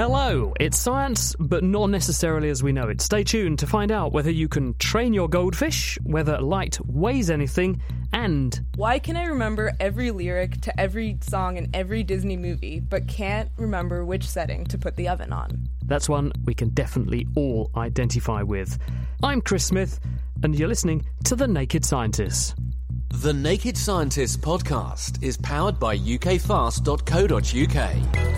Hello, it's science, but not necessarily as we know it. Stay tuned to find out whether you can train your goldfish, whether light weighs anything, and Why can I remember every lyric to every song in every Disney movie, but can't remember which setting to put the oven on? that's one we can definitely all identify with. I'm Chris Smith, and you're listening to The Naked Scientists. The Naked Scientists podcast is powered by ukfast.co.uk.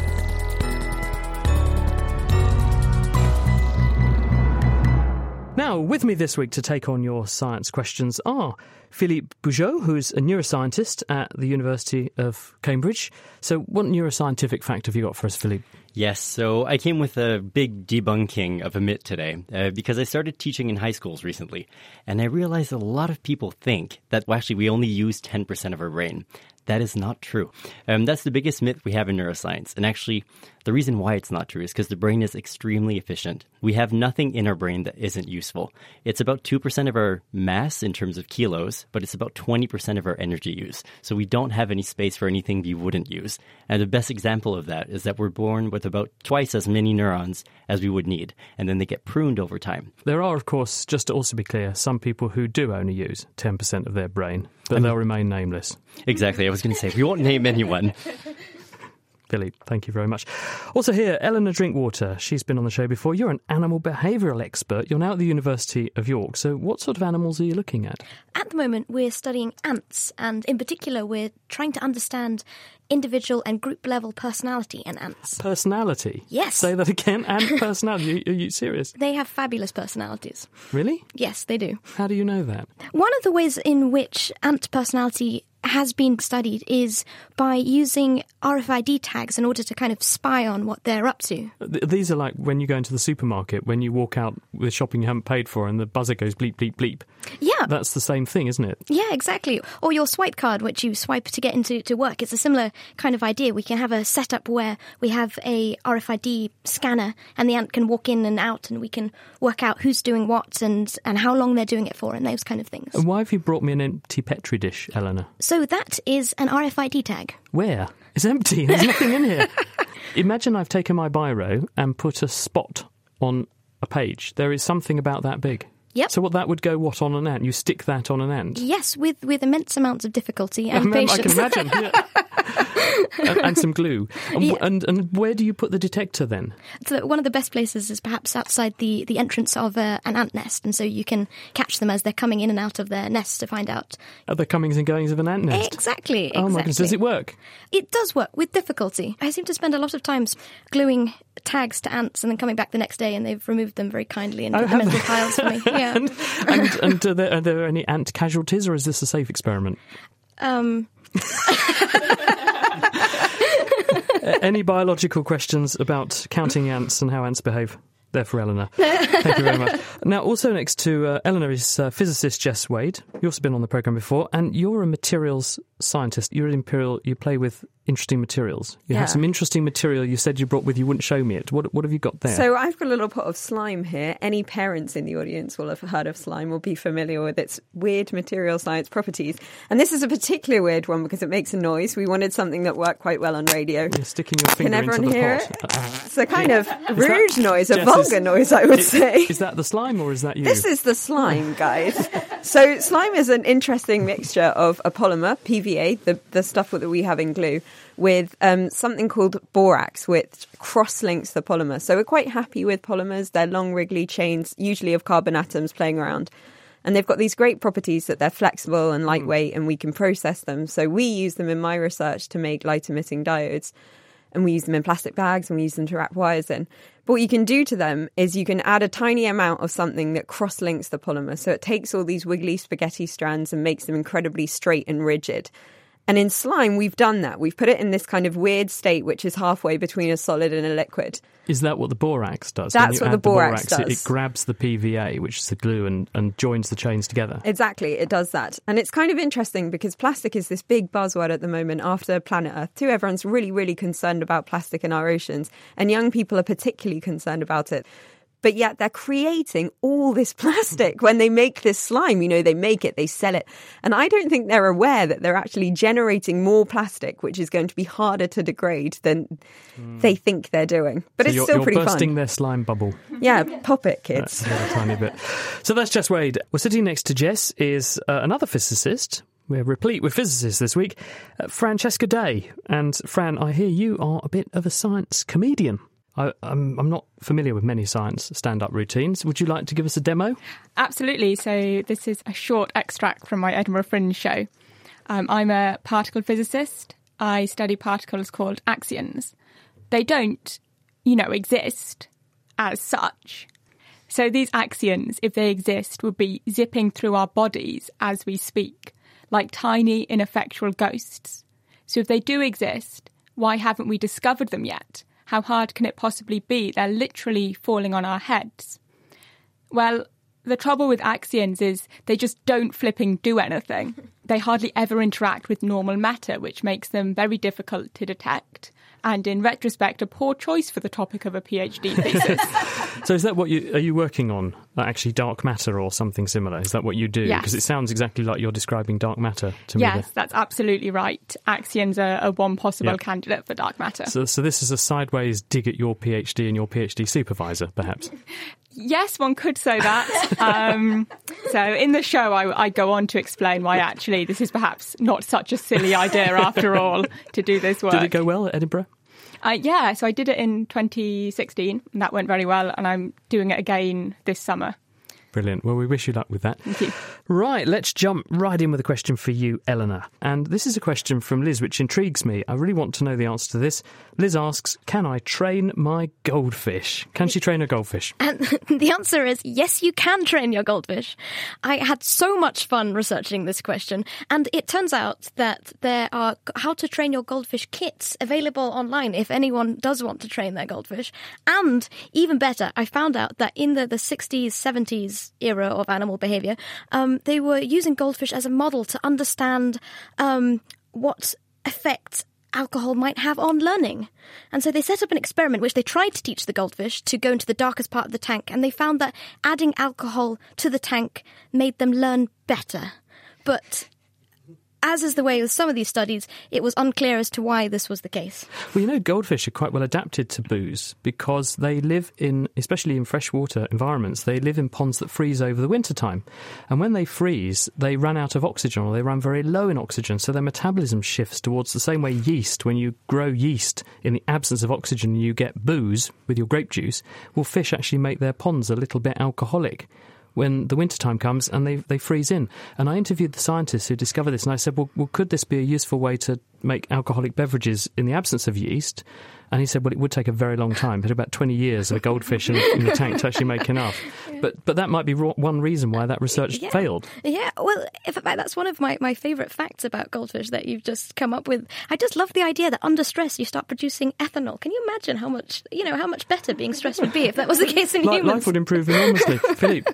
Now, with me this week to take on your science questions are Philippe Bujold, who's a neuroscientist at the University of Cambridge. So, what neuroscientific fact have you got for us, Philippe? Yes, so I came with a big debunking of a myth today uh, because I started teaching in high schools recently, and I realized a lot of people think that well, actually we only use 10% of our brain. That is not true. Um, that's the biggest myth we have in neuroscience. And actually, the reason why it's not true is because the brain is extremely efficient. We have nothing in our brain that isn't useful. It's about 2% of our mass in terms of kilos, but it's about 20% of our energy use. So we don't have any space for anything we wouldn't use. And the best example of that is that we're born with about twice as many neurons as we would need, and then they get pruned over time. There are, of course, just to also be clear, some people who do only use 10% of their brain, but they'll remain nameless. Exactly. I was going to say, we won't name anyone. Billy, thank you very much. Also, here, Eleanor Drinkwater. She's been on the show before. You're an animal behavioural expert. You're now at the University of York. So, what sort of animals are you looking at? At the moment, we're studying ants, and in particular, we're trying to understand individual and group level personality in ants. Personality? Yes. Say that again. And personality. Are you serious? They have fabulous personalities. Really? Yes, they do. How do you know that? One of the ways in which ant personality has been studied is by using RFID tags in order to kind of spy on what they're up to. These are like when you go into the supermarket, when you walk out with shopping you haven't paid for and the buzzer goes bleep, bleep, bleep. Yeah. That's the same thing, isn't it? Yeah, exactly. Or your swipe card, which you swipe to get into to work. It's a similar kind of idea. We can have a setup where we have a RFID scanner, and the ant can walk in and out, and we can work out who's doing what and and how long they're doing it for, and those kind of things. And why have you brought me an empty Petri dish, Eleanor? So that is an RFID tag. Where? It's empty. There's nothing in here. Imagine I've taken my biro and put a spot on a page. There is something about that big. Yep. So what that would go what on an ant? You stick that on an ant. Yes, with with immense amounts of difficulty and I patience. can imagine. yeah. and, and some glue. And, Yeah. and and where do you put the detector then? So one of the best places is perhaps outside the, the entrance of a, an ant nest, and so you can catch them as they're coming in and out of their nests to find out Are the comings and goings of an ant nest? exactly. exactly. Oh my goodness, does it work? It does work with difficulty. I seem to spend a lot of times gluing tags to ants and then coming back the next day, and they've removed them very kindly and Oh, put them into piles for me. Yeah. and and, and are, there, are there any ant casualties, or is this a safe experiment? Um, any biological questions about counting ants and how ants behave? There for Eleanor. Thank you very much. Now, also next to uh, Eleanor is uh, physicist Jess Wade. You've also been on the program before, and you're a materials scientist. You're at Imperial. You play with interesting materials. You Yeah. have some interesting material. You said you brought with you. Wouldn't show me it. What What have you got there? So I've got a little pot of slime here. Any parents in the audience will have heard of slime or be familiar with its weird material science properties. And this is a particularly weird one because it makes a noise. We wanted something that worked quite well on radio. You're sticking your finger Can everyone the hear pot. Uh, It's a kind of Is rude noise, a Jess, vulgar is- noise, I would is- say. Is that the slime or is that you? This is the slime, guys. so slime is an interesting mixture of a polymer, PVA, the, the stuff that we have in glue, with um, something called borax, which cross-links the polymer. So we're quite happy with polymers. They're long, wriggly chains, usually of carbon atoms playing around. And they've got these great properties that they're flexible and lightweight and we can process them. So we use them in my research to make light emitting diodes. And we use them in plastic bags and we use them to wrap wires in. But what you can do to them is you can add a tiny amount of something that cross links the polymer. So it takes all these wiggly spaghetti strands and makes them incredibly straight and rigid. And in slime, we've done that. We've put it in this kind of weird state, which is halfway between a solid and a liquid. Is that what the borax does? That's what the borax it- does. It, grabs the PVA, which is the glue, and, and joins the chains together. Exactly, it does that. And it's kind of interesting because plastic is this big buzzword at the moment after Planet Earth, too. Everyone's really, really concerned about plastic in our oceans, and young people are particularly concerned about it. But yet they're creating all this plastic when they make this slime. You know, they make it, they sell it. And I don't think they're aware that they're actually generating more plastic, which is going to be harder to degrade than they think they're doing. But So it's you're, still you're pretty bursting fun. their slime bubble. Yeah, pop it, kids. A tiny bit. So that's Jess Wade. We're sitting next to Jess is uh, another physicist. We're replete with physicists this week, uh, Francesca Day. And Fran, I hear you are a bit of a science comedian. I, I'm, I'm not familiar with many science stand up routines. Would you like to give us a demo? Absolutely. So, this is a short extract from my Edinburgh Fringe show. Um, I'm a particle physicist. I study particles called axions. They don't, you know, exist as such. So, these axions, if they exist, would be zipping through our bodies as we speak, like tiny, ineffectual ghosts. So, if they do exist, why haven't we discovered them yet? How hard can it possibly be? They're literally falling on our heads. Well, the trouble with axions is they just don't flipping do anything. They hardly ever interact with normal matter, which makes them very difficult to detect. And in retrospect, a poor choice for the topic of a PhD thesis. So is that what you are you working on? Like actually dark matter or something similar? Is that what you do? Yes. Because it sounds exactly like you're describing dark matter to me. yes, that's absolutely right. Axions are, are one possible Yeah. candidate for dark matter. So, so this is a sideways dig at your PhD and your PhD supervisor, perhaps. Yes, one could say that. um, so in the show, I, I go on to explain why actually this is perhaps not such a silly idea after all to do this work. Did it go well at Edinburgh? Uh, yeah, so I did it in 2016, and that went very well, and I'm doing it again this summer. Brilliant. Well, we wish you luck with that. Thank you. Right, let's jump right in with a question for you, Eleanor. And this is a question from Liz, which intrigues me. I really want to know the answer to this. Liz asks, Can I train my goldfish? Can she train a goldfish? And the answer is yes, you can train your goldfish. I had so much fun researching this question, and it turns out that there are how to train your goldfish kits available online if anyone does want to train their goldfish. And even better, I found out that in the, the 60s, 70s era of animal behavior, um, they were using goldfish as a model to understand um, what effects alcohol might have on learning. And so they set up an experiment which they tried to teach the goldfish to go into the darkest part of the tank, and they found that adding alcohol to the tank made them learn better. But as is the way with some of these studies, it was unclear as to why this was the case. Well, you know, goldfish are quite well adapted to booze because they live in, especially in freshwater environments, they live in ponds that freeze over the winter time. And when they freeze, they run out of oxygen or they run very low in oxygen. So their metabolism shifts towards the same way yeast, when you grow yeast in the absence of oxygen, you get booze with your grape juice. Well, fish actually make their ponds a little bit alcoholic when the wintertime comes and they, they freeze in. And I interviewed the scientists who discovered this and I said, well, well, could this be a useful way to make alcoholic beverages in the absence of yeast? And he said, well, it would take a very long time, but about 20 years of a goldfish in, in the tank to actually make enough. But, but that might be one reason why that research Yeah. failed. Yeah, well, in fact, that's one of my, my favourite facts about goldfish that you've just come up with. I just love the idea that under stress you start producing ethanol. Can you imagine how much, you know, how much better being stressed would be if that was the case in Li- humans? life would improve enormously. Philippe.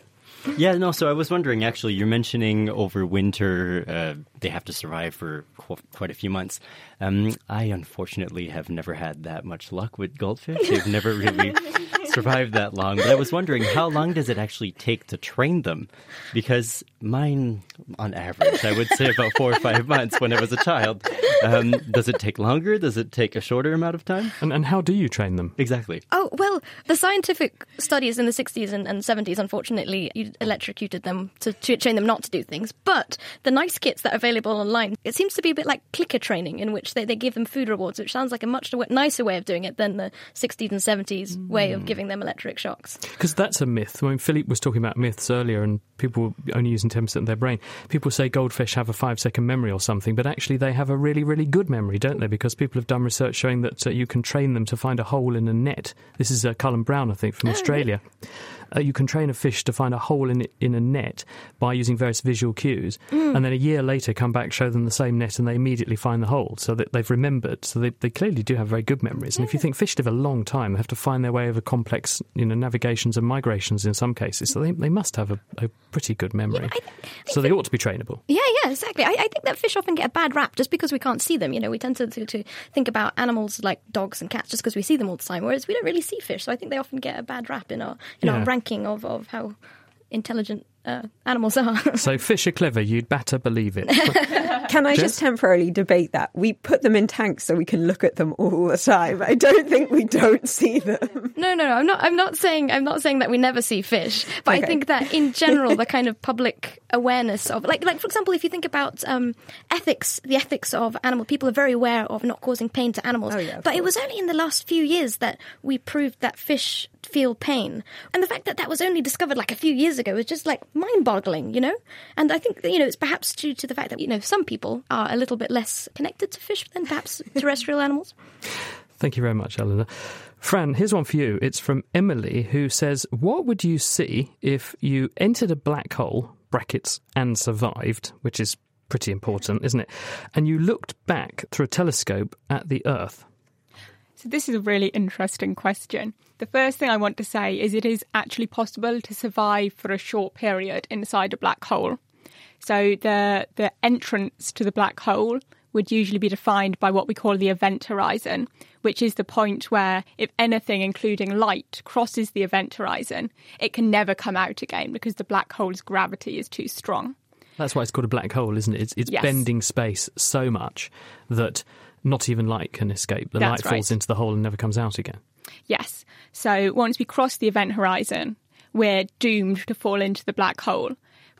Yeah, no. So I was wondering, actually, you're mentioning over winter uh, they have to survive for qu- quite a few months. Um, I unfortunately have never had that much luck with goldfish. They've never really survived that long. But I was wondering, how long does it actually take to train them? Because mine, on average, I would say about four or five months when I was a child. Um, does it take longer? Does it take a shorter amount of time? And, and how do you train them? Exactly. Oh, well, the scientific studies in the 60s and, and 70s, unfortunately, you electrocuted them to, to train them not to do things. But the nice kits that are available online, it seems to be a bit like clicker training, in which they, they give them food rewards, which sounds like a much nicer way of doing it than the 60s and 70s way of giving giving them electric shocks. Because that's a myth. I mean, Philippe was talking about myths earlier, and people only using 10% of their brain. People say goldfish have a five second memory or something, but actually they have a really, really good memory, don't they? Because people have done research showing that uh, you can train them to find a hole in a net. This is uh, Culum Brown, I think, from Australia. Uh, you can train a fish to find a hole in in a net by using various visual cues, and then a year later come back, show them the same net, and they immediately find the hole, so that they've remembered. So they, they clearly do have very good memories. And if you think fish live a long time, they have to find their way over complex, you know, navigations and migrations in some cases. So they they must have a, a pretty good memory. so they ought to be trainable. Yeah, yeah, exactly. I, I think that fish often get a bad rap just because we can't see them. You know, we tend to, to, to think about animals like dogs and cats just because we see them all the time, whereas we don't really see fish. So I think they often get a bad rap in our in Yeah. our ranking of, of how intelligent uh, animals are. So fish are clever. You'd better believe it. Can I Jess? just temporarily debate that? We put them in tanks so we can look at them all the time. I don't think we don't see them. No, no, no. I'm not. I'm not saying. I'm not saying that we never see fish. But I think that in general, the kind of public awareness of, like, like for example, if you think about um, ethics, the ethics of animal, people are very aware of not causing pain to animals. Oh, yeah, of but it was only in the last few years that we proved that fish feel pain, and the fact that that was only discovered like a few years ago is just like mind-boggling, you know. And I think that, you know it's perhaps due to the fact that you know some people are a little bit less connected to fish than perhaps terrestrial animals. Thank you very much, Eleanor. Fran, here's one for you. It's from Emily, who says, What would you see if you entered a black hole, brackets, and survived, which is pretty important, isn't it? And you looked back through a telescope at the Earth? So, this is a really interesting question. The first thing I want to say is it is actually possible to survive for a short period inside a black hole. So, the, the entrance to the black hole would usually be defined by what we call the event horizon, which is the point where if anything, including light, crosses the event horizon, it can never come out again because the black hole's gravity is too strong. That's why it's called a black hole, isn't it? It's, it's Yes. bending space so much that not even light can escape. The That's light falls right. into the hole and never comes out again. Yes. So once we cross the event horizon, we're doomed to fall into the black hole.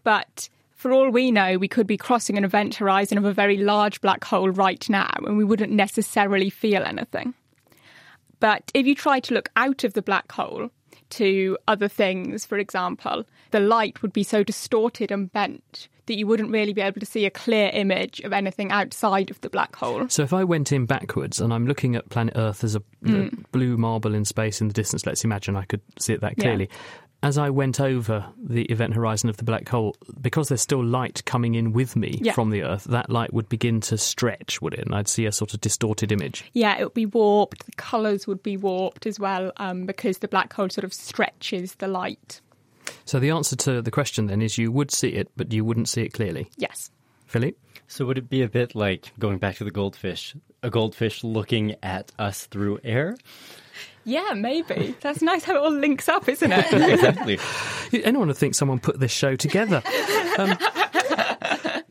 But for all we know, we could be crossing an event horizon of a very large black hole right now, and we wouldn't necessarily feel anything. But if you try to look out of the black hole to other things, for example, the light would be so distorted and bent that you wouldn't really be able to see a clear image of anything outside of the black hole. So if I went in backwards and I'm looking at planet Earth as a Mm. blue marble in space in the distance, let's imagine I could see it that clearly. As I went over the event horizon of the black hole, because there's still light coming in with me Yeah. from the Earth, that light would begin to stretch, would it? And I'd see a sort of distorted image. Yeah, it would be warped. The colours would be warped as well um, because the black hole sort of stretches the light. So the answer to the question then is you would see it, but you wouldn't see it clearly. Yes. Philippe? So would it be a bit like going back to the goldfish, a goldfish looking at us through air? Yeah, maybe. That's nice how it all links up, isn't it? exactly. Anyone would think someone put this show together. Um,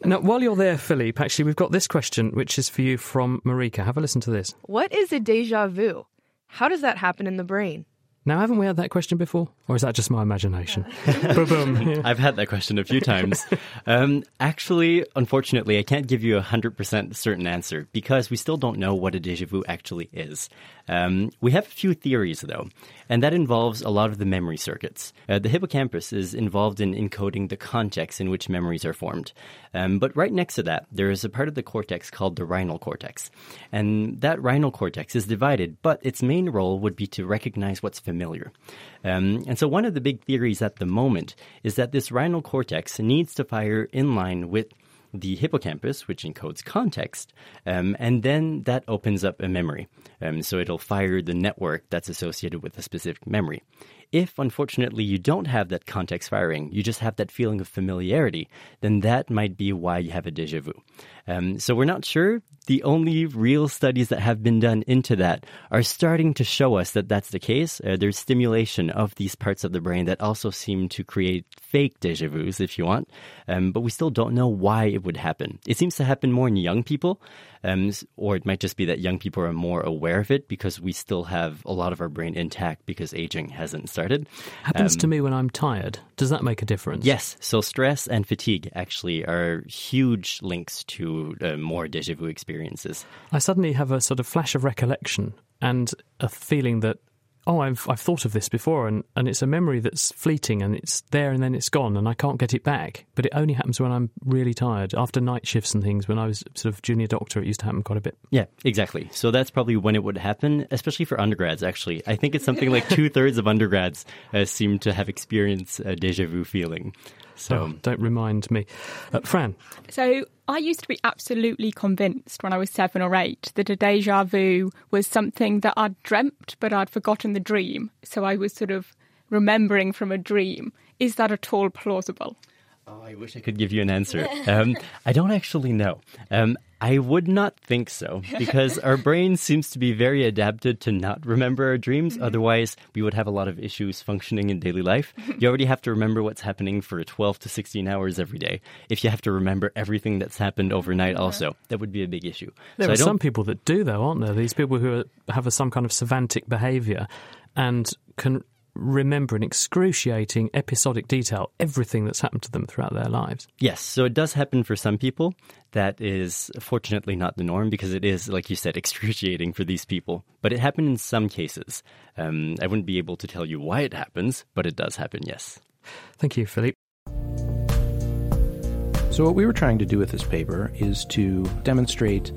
now, while you're there, Philippe, actually, we've got this question, which is for you from Marika. Have a listen to this. What is a deja vu? How does that happen in the brain? Now, haven't we had that question before? Or is that just my imagination? Yeah. I've had that question a few times. Um, actually, unfortunately, I can't give you a 100% certain answer because we still don't know what a deja vu actually is. Um, we have a few theories, though, and that involves a lot of the memory circuits. Uh, the hippocampus is involved in encoding the context in which memories are formed. Um, but right next to that, there is a part of the cortex called the rhinal cortex. And that rhinal cortex is divided, but its main role would be to recognize what's familiar. Um, and so, one of the big theories at the moment is that this rhinal cortex needs to fire in line with the hippocampus, which encodes context, um, and then that opens up a memory. Um, so it'll fire the network that's associated with a specific memory. If, unfortunately, you don't have that context firing, you just have that feeling of familiarity, then that might be why you have a deja vu. Um, so we're not sure. The only real studies that have been done into that are starting to show us that that's the case. Uh, there's stimulation of these parts of the brain that also seem to create fake deja vus, if you want, um, but we still don't know why it would happen. It seems to happen more in young people, um, or it might just be that young people are more aware of it because we still have a lot of our brain intact because aging hasn't started. Happens Um, to me when I'm tired. Does that make a difference? Yes, so stress and fatigue actually are huge links to uh, more deja vu experiences. I suddenly have a sort of flash of recollection and a feeling that oh, I've I've thought of this before, and, and it's a memory that's fleeting, and it's there and then it's gone, and I can't get it back. But it only happens when I'm really tired, after night shifts and things. When I was sort of junior doctor, it used to happen quite a bit. Yeah, exactly. So that's probably when it would happen, especially for undergrads. Actually, I think it's something like two thirds of undergrads uh, seem to have experienced a deja vu feeling. So oh, don't remind me, uh, Fran. So I used to be absolutely convinced when I was seven or eight that a deja vu was something that I'd dreamt, but I'd forgotten the dream. So I was sort of remembering from a dream. Is that at all plausible? Oh, I wish I could give you an answer. Um, I don't actually know. Um, I would not think so because our brain seems to be very adapted to not remember our dreams. Mm-hmm. Otherwise, we would have a lot of issues functioning in daily life. You already have to remember what's happening for 12 to 16 hours every day. If you have to remember everything that's happened overnight, also, that would be a big issue. There so are some people that do, though, aren't there? These people who are, have a, some kind of savantic behavior and can remember in excruciating episodic detail everything that's happened to them throughout their lives. Yes, so it does happen for some people. That is fortunately not the norm because it is, like you said, excruciating for these people. But it happened in some cases. Um, I wouldn't be able to tell you why it happens, but it does happen, yes. Thank you, Philippe. So, what we were trying to do with this paper is to demonstrate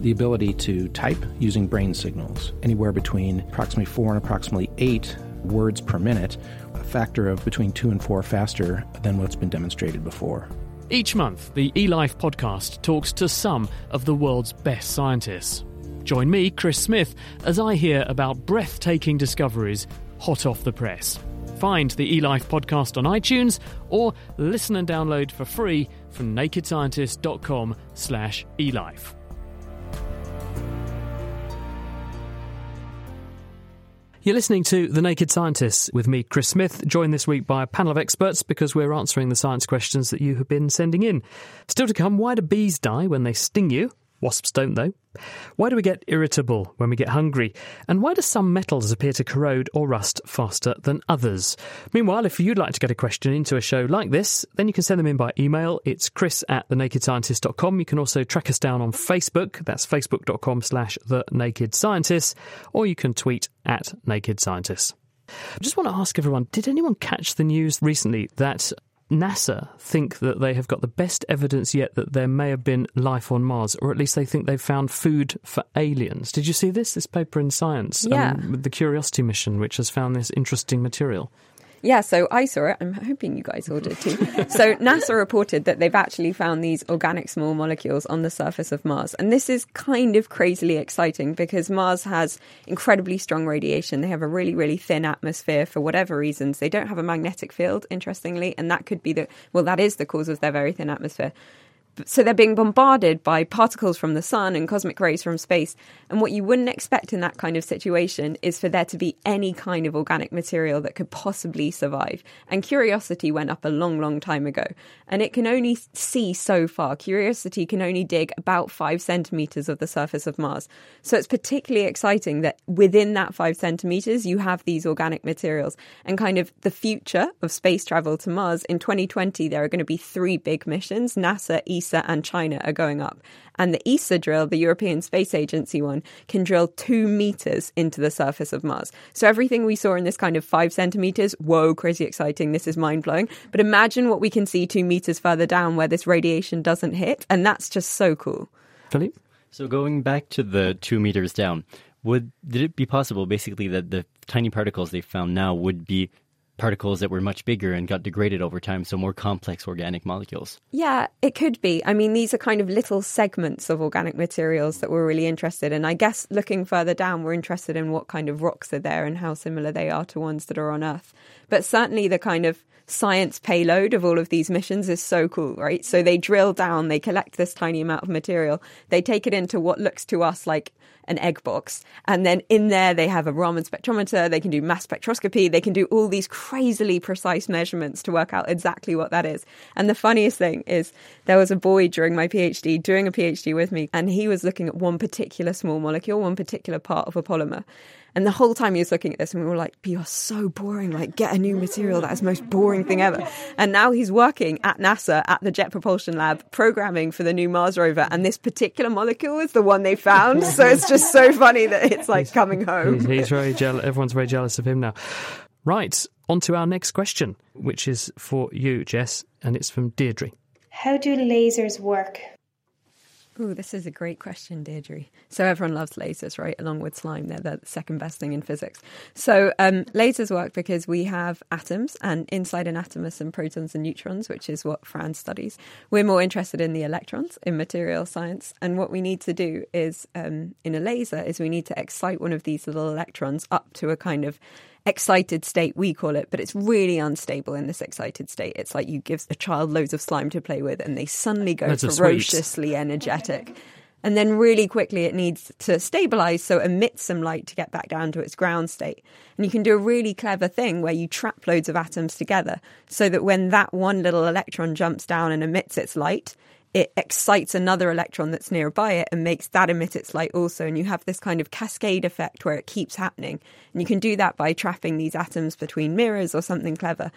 the ability to type using brain signals, anywhere between approximately four and approximately eight words per minute, a factor of between two and four faster than what's been demonstrated before. Each month, the eLife podcast talks to some of the world's best scientists. Join me, Chris Smith, as I hear about breathtaking discoveries hot off the press. Find the eLife podcast on iTunes or listen and download for free from nakedscientist.com slash elife. You're listening to The Naked Scientists with me, Chris Smith, joined this week by a panel of experts because we're answering the science questions that you have been sending in. Still to come, why do bees die when they sting you? Wasps don't, though. Why do we get irritable when we get hungry? And why do some metals appear to corrode or rust faster than others? Meanwhile, if you'd like to get a question into a show like this, then you can send them in by email. It's chris at thenakedscientist.com. You can also track us down on Facebook. That's facebook.com slash the naked scientists. Or you can tweet at naked scientists. I just want to ask everyone, did anyone catch the news recently that NASA think that they have got the best evidence yet that there may have been life on Mars, or at least they think they've found food for aliens. Did you see this? This paper in Science, yeah. um, the Curiosity mission, which has found this interesting material. Yeah, so I saw it. I'm hoping you guys all did too. so NASA reported that they've actually found these organic small molecules on the surface of Mars. And this is kind of crazily exciting because Mars has incredibly strong radiation. They have a really, really thin atmosphere for whatever reasons. They don't have a magnetic field, interestingly, and that could be the, well, that is the cause of their very thin atmosphere so they're being bombarded by particles from the sun and cosmic rays from space. And what you wouldn't expect in that kind of situation is for there to be any kind of organic material that could possibly survive. And Curiosity went up a long, long time ago. And it can only see so far. Curiosity can only dig about five centimeters of the surface of Mars. So it's particularly exciting that within that five centimeters, you have these organic materials. And kind of the future of space travel to Mars in 2020, there are going to be three big missions NASA, ESA and China are going up. And the ESA drill, the European Space Agency one, can drill two meters into the surface of Mars. So everything we saw in this kind of five centimeters, whoa, crazy exciting, this is mind blowing. But imagine what we can see two meters further down where this radiation doesn't hit. And that's just so cool. Philippe? So going back to the two meters down, would did it be possible basically that the tiny particles they found now would be particles that were much bigger and got degraded over time, so more complex organic molecules. Yeah, it could be. I mean, these are kind of little segments of organic materials that we're really interested in. I guess looking further down, we're interested in what kind of rocks are there and how similar they are to ones that are on Earth. But certainly the kind of science payload of all of these missions is so cool, right? So they drill down, they collect this tiny amount of material, they take it into what looks to us like an egg box. And then in there, they have a Raman spectrometer, they can do mass spectroscopy, they can do all these crazily precise measurements to work out exactly what that is. And the funniest thing is, there was a boy during my PhD doing a PhD with me, and he was looking at one particular small molecule, one particular part of a polymer. And the whole time he was looking at this, and we were like, "You are so boring! Like, get a new material. That is the most boring thing ever." And now he's working at NASA at the Jet Propulsion Lab, programming for the new Mars rover. And this particular molecule is the one they found. So it's just so funny that it's like coming home. He's, he's very jealous. Everyone's very jealous of him now. Right, on to our next question, which is for you, Jess, and it's from Deirdre. How do lasers work? Ooh, this is a great question, Deirdre. So everyone loves lasers, right? Along with slime, they're the second best thing in physics. So um, lasers work because we have atoms, and inside an atom are some protons and neutrons, which is what Franz studies. We're more interested in the electrons in material science, and what we need to do is um, in a laser is we need to excite one of these little electrons up to a kind of excited state, we call it, but it's really unstable in this excited state. It's like you give a child loads of slime to play with and they suddenly go of ferociously energetic. And then really quickly it needs to stabilize, so emit some light to get back down to its ground state. And you can do a really clever thing where you trap loads of atoms together so that when that one little electron jumps down and emits its light, it excites another electron that's nearby it and makes that emit its light also. And you have this kind of cascade effect where it keeps happening. And you can do that by trapping these atoms between mirrors or something clever.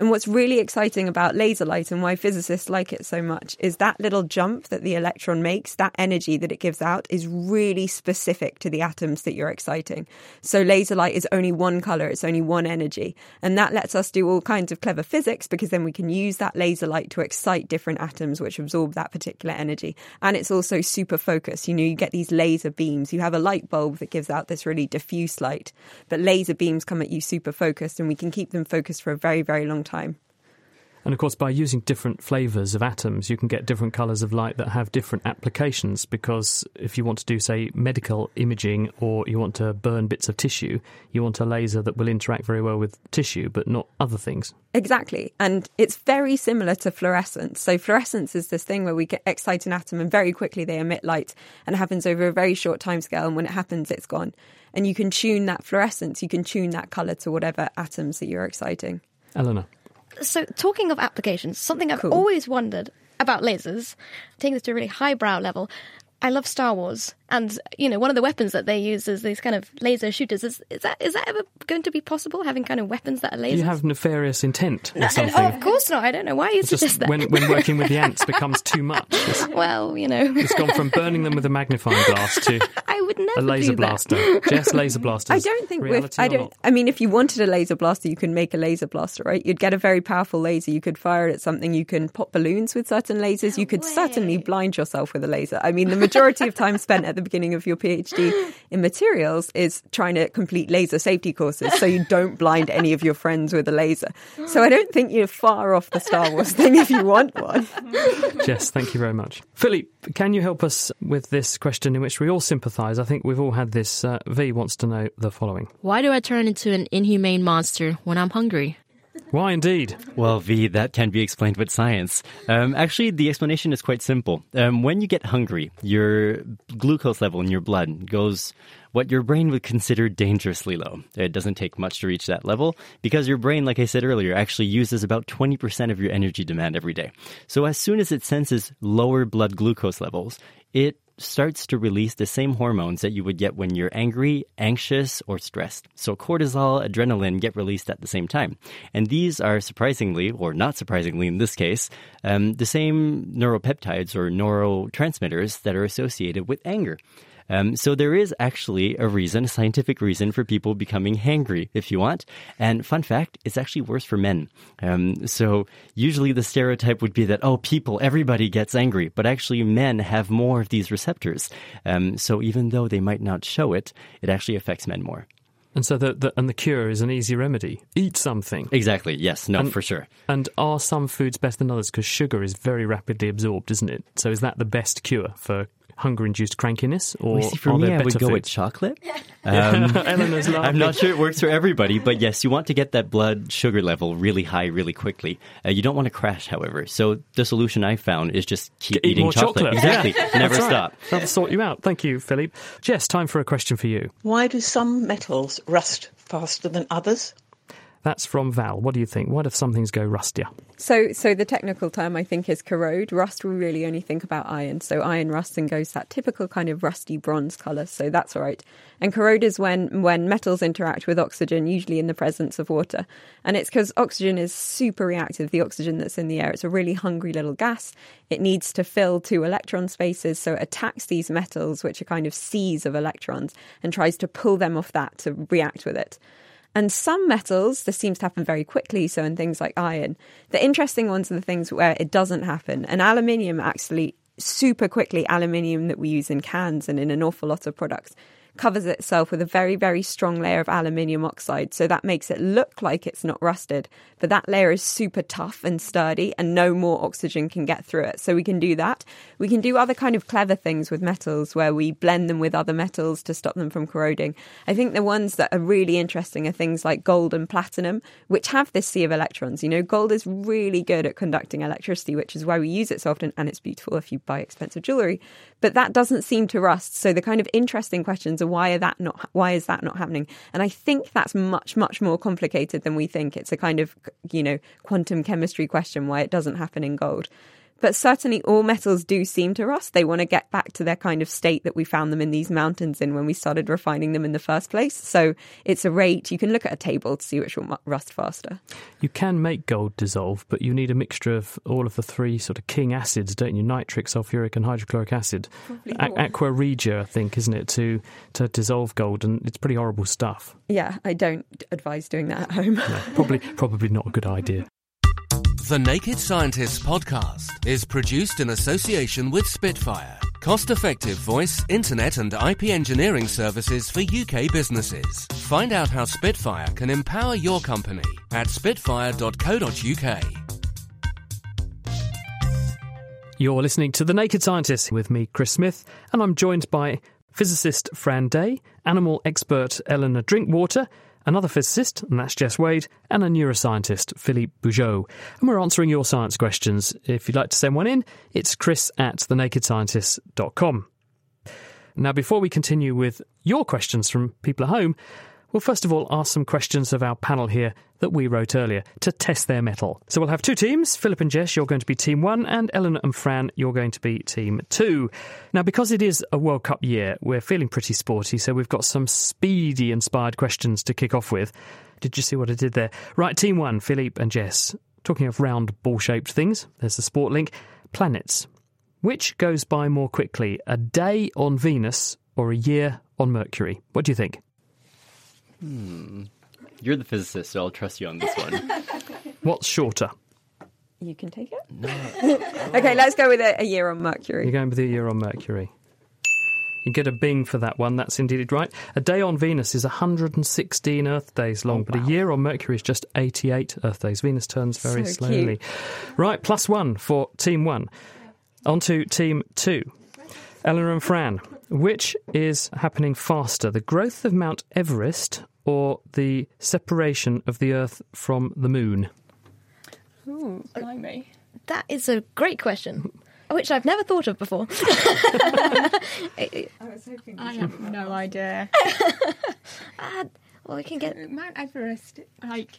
And what's really exciting about laser light and why physicists like it so much is that little jump that the electron makes, that energy that it gives out is really specific to the atoms that you're exciting. So laser light is only one color, it's only one energy. And that lets us do all kinds of clever physics because then we can use that laser light to excite different atoms which absorb that particular energy. And it's also super focused. You know, you get these laser beams. You have a light bulb that gives out this really diffuse light, but laser beams come at you super focused and we can keep them focused for a very, very long time. And of course, by using different flavours of atoms, you can get different colours of light that have different applications. Because if you want to do, say, medical imaging or you want to burn bits of tissue, you want a laser that will interact very well with tissue, but not other things. Exactly. And it's very similar to fluorescence. So, fluorescence is this thing where we get excite an atom and very quickly they emit light and it happens over a very short time scale. And when it happens, it's gone. And you can tune that fluorescence, you can tune that colour to whatever atoms that you're exciting. Eleanor. So, talking of applications, something I've always wondered about lasers, taking this to a really highbrow level. I love Star Wars, and you know one of the weapons that they use is these kind of laser shooters. Is, is that is that ever going to be possible? Having kind of weapons that are Do lasers? you have nefarious intent or No, something? oh, of course not. I don't know why you It's suggest just that. when, when working with the ants becomes too much. It's, well, you know, it's gone from burning them with a magnifying glass to I would never a laser blaster. Jess, laser blasters. I don't think with reality I don't not? I mean if you wanted a laser blaster you can make a laser blaster, right? You'd get a very powerful laser, you could fire it at something, you can pop balloons with certain lasers, you could certainly blind yourself with a laser. I mean the majority of time spent at the beginning of your PhD in materials is trying to complete laser safety courses so you don't blind any of your friends with a laser. So I don't think you're far off the Star Wars thing if you want one. Jess, thank you very much. Philippe, can you help us with this question in which we all sympathise? I think we've all had this. Uh, v wants to know the following. Why do I turn into an inhumane monster when I'm hungry? Why indeed? Well, V, that can be explained with science. Um, actually, the explanation is quite simple. Um, when you get hungry, your glucose level in your blood goes what your brain would consider dangerously low. It doesn't take much to reach that level because your brain, like I said earlier, actually uses about 20% of your energy demand every day. So as soon as it senses lower blood glucose levels, it starts to release the same hormones that you would get when you're angry, anxious, or stressed. So cortisol, adrenaline get released at the same time. And these are surprisingly, or not surprisingly in this case, um, the same neuropeptides or neurotransmitters that are associated with anger. Um, so there is actually a reason, a scientific reason for people becoming hangry, if you want. And fun fact, it's actually worse for men. Um, so usually the stereotype would be that, oh, people, everybody gets angry, but actually men have more of these receptors. Um, so even though they might not show it, it actually affects men more. And so the, the and the cure is an easy remedy. Eat something. Exactly. Yes. No, And- for sure. And are some foods better than others? Because sugar is very rapidly absorbed, isn't it? So is that the best cure for hunger-induced crankiness, or Well, see, for are me, there I would better go with foods? chocolate. Eleanor's laughing. I'm not sure it works for everybody, but yes, you want to get that blood sugar level really high really quickly. Uh, you don't want to crash, however. So the solution I found is just keep Eat eating more chocolate. Exactly. Yeah. Never That's right. stop. That'll sort you out. Thank you, Philippe. Jess, time for a question for you. Why do some metals rust faster than others? That's from Val. What do you think? What if some things go rustier? So, so the technical term I think is corrode. Rust, we really only think about iron. So iron rusts and goes that typical kind of rusty bronze colour. So that's all right. And corrode is when when metals interact with oxygen, usually in the presence of water. And it's because oxygen is super reactive. The oxygen that's in the air, it's a really hungry little gas. It needs to fill two electron spaces, so it attacks these metals, which are kind of seas of electrons, and tries to pull them off that to react with it. And some metals, this seems to happen very quickly. So, in things like iron, the interesting ones are the things where it doesn't happen. And aluminium, actually, super quickly, aluminium that we use in cans and in an awful lot of products covers itself with a very, very strong layer of aluminium oxide. So that makes it look like it's not rusted, but that layer is super tough and sturdy and no more oxygen can get through it. So we can do that. We can do other kind of clever things with metals where we blend them with other metals to stop them from corroding. I think the ones that are really interesting are things like gold and platinum, which have this sea of electrons. You know, gold is really good at conducting electricity, which is why we use it so often, and it's beautiful if you buy expensive jewelry. But that doesn't seem to rust. So the kind of interesting questions are why are that not why is that not happening? And I think that's much much more complicated than we think. It's a kind of you know quantum chemistry question why it doesn't happen in gold. But certainly all metals do seem to rust. They want to get back to their kind of state that we found them in these mountains in when we started refining them in the first place. So it's a rate. You can look at a table to see which will rust faster. You can make gold dissolve, but you need a mixture of all of the three sort of king acids, don't you? Nitric, sulfuric, and hydrochloric acid. A- aqua regia, I think, isn't it, to, to dissolve gold? And it's pretty horrible stuff. Yeah, I don't advise doing that at home. No, probably, probably not a good idea. The Naked Scientists podcast is produced in association with Spitfire, cost effective voice, internet, and IP engineering services for UK businesses. Find out how Spitfire can empower your company at spitfire.co.uk. You're listening to The Naked Scientists with me, Chris Smith, and I'm joined by physicist Fran Day, animal expert Eleanor Drinkwater, another physicist, and that's Jess Wade, and a neuroscientist, Philippe Bujold. And we're answering your science questions. If you'd like to send one in, it's chris at thenakedscientist.com. Now, before we continue with your questions from people at home, we'll first of all ask some questions of our panel here that we wrote earlier to test their mettle. So we'll have two teams. Philip and Jess, you're going to be team one, and Eleanor and Fran, you're going to be team two. Now, because it is a World Cup year, we're feeling pretty sporty, so we've got some speedy inspired questions to kick off with. Did you see what I did there? Right, team one, Philippe and Jess. Talking of round ball shaped things, there's the sport link. Planets. Which goes by more quickly, a day on Venus or a year on Mercury? What do you think? Hmm. You're the physicist, so I'll trust you on this one. What's shorter? You can take it. No. okay, let's go with a, a year on Mercury. You're going with a year on Mercury. You get a bing for that one. That's indeed right. A day on Venus is 116 Earth days long, oh, but a year on Mercury is just 88 Earth days. Venus turns very so slowly. Cute. Right, plus one for Team One. On to Team Two. Eleanor and Fran, which is happening faster, the growth of Mount Everest or the separation of the Earth from the Moon? Ooh, blimey. That is a great question, which I've never thought of before. I was hoping. I have no idea. uh, well, we can get Mount Everest. Like,